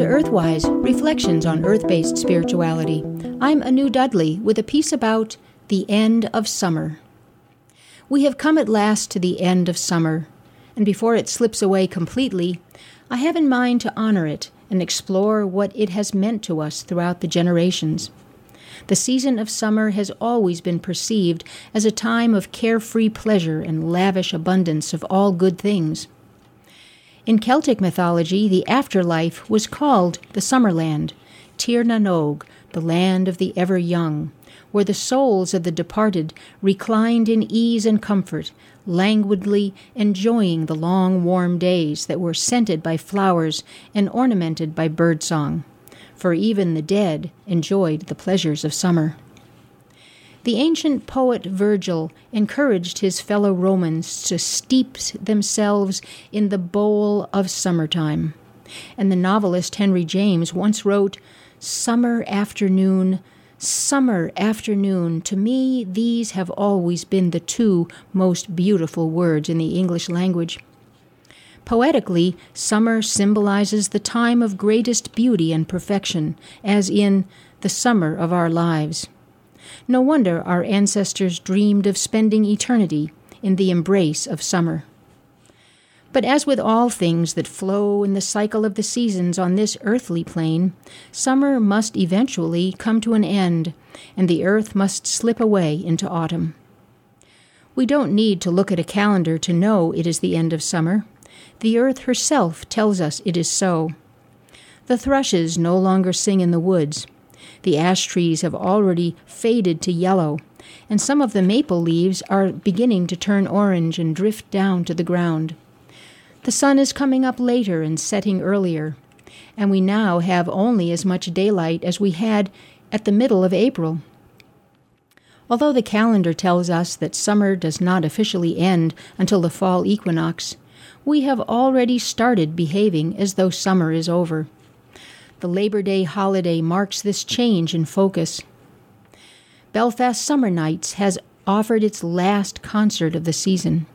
to Earthwise Reflections on Earth Based Spirituality. I'm Anu Dudley with a piece about the end of summer. We have come at last to the end of summer, and before it slips away completely, I have in mind to honor it and explore what it has meant to us throughout the generations. The season of summer has always been perceived as a time of carefree pleasure and lavish abundance of all good things. In Celtic mythology, the afterlife was called the Summerland, Tir na Nog, the land of the ever young, where the souls of the departed reclined in ease and comfort, languidly enjoying the long warm days that were scented by flowers and ornamented by birdsong. For even the dead enjoyed the pleasures of summer. The ancient poet Virgil encouraged his fellow Romans to steep themselves in the bowl of summertime. And the novelist Henry James once wrote, Summer afternoon, summer afternoon, to me these have always been the two most beautiful words in the English language. Poetically, summer symbolizes the time of greatest beauty and perfection, as in the summer of our lives. No wonder our ancestors dreamed of spending eternity in the embrace of summer. But as with all things that flow in the cycle of the seasons on this earthly plane, summer must eventually come to an end, and the earth must slip away into autumn. We don't need to look at a calendar to know it is the end of summer. The earth herself tells us it is so. The thrushes no longer sing in the woods. The ash trees have already faded to yellow, and some of the maple leaves are beginning to turn orange and drift down to the ground. The sun is coming up later and setting earlier, and we now have only as much daylight as we had at the middle of April. Although the calendar tells us that summer does not officially end until the fall equinox, we have already started behaving as though summer is over. The Labor Day holiday marks this change in focus. Belfast Summer Nights has offered its last concert of the season.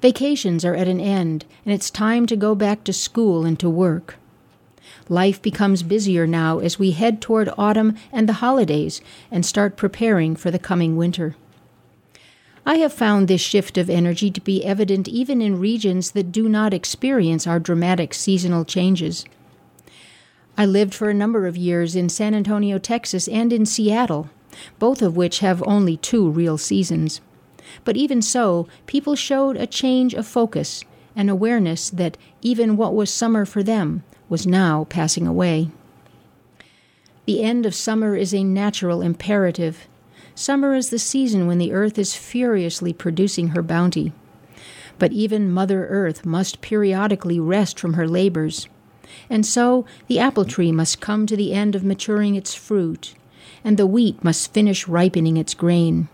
Vacations are at an end, and it's time to go back to school and to work. Life becomes busier now as we head toward autumn and the holidays and start preparing for the coming winter. I have found this shift of energy to be evident even in regions that do not experience our dramatic seasonal changes. I lived for a number of years in San Antonio, Texas, and in Seattle, both of which have only two real seasons. But even so, people showed a change of focus, an awareness that even what was summer for them was now passing away. The end of summer is a natural imperative. Summer is the season when the earth is furiously producing her bounty. But even Mother Earth must periodically rest from her labors. And so the apple tree must come to the end of maturing its fruit, and the wheat must finish ripening its grain.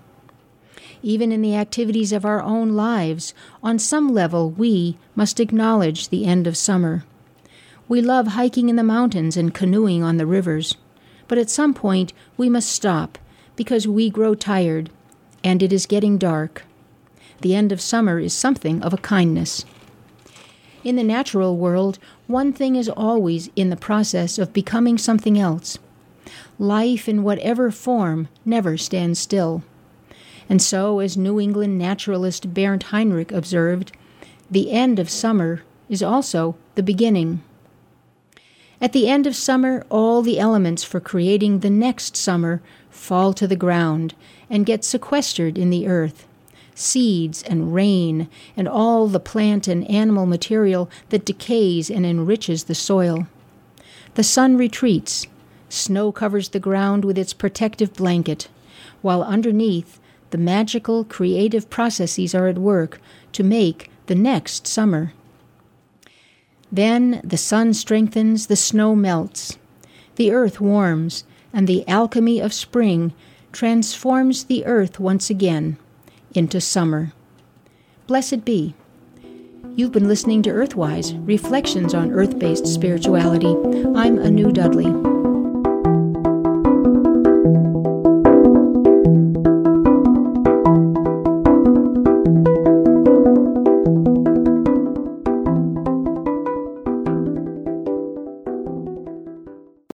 Even in the activities of our own lives, on some level, we must acknowledge the end of summer. We love hiking in the mountains and canoeing on the rivers, but at some point we must stop because we grow tired and it is getting dark. The end of summer is something of a kindness. In the natural world, one thing is always in the process of becoming something else. Life, in whatever form, never stands still. And so, as New England naturalist Bernd Heinrich observed, the end of summer is also the beginning. At the end of summer, all the elements for creating the next summer fall to the ground and get sequestered in the earth seeds and rain, and all the plant and animal material that decays and enriches the soil. The sun retreats, snow covers the ground with its protective blanket, while underneath, the magical creative processes are at work to make the next summer. Then the sun strengthens, the snow melts, the earth warms, and the alchemy of spring transforms the earth once again into summer. Blessed be. You've been listening to Earthwise Reflections on Earth Based Spirituality. I'm Anu Dudley.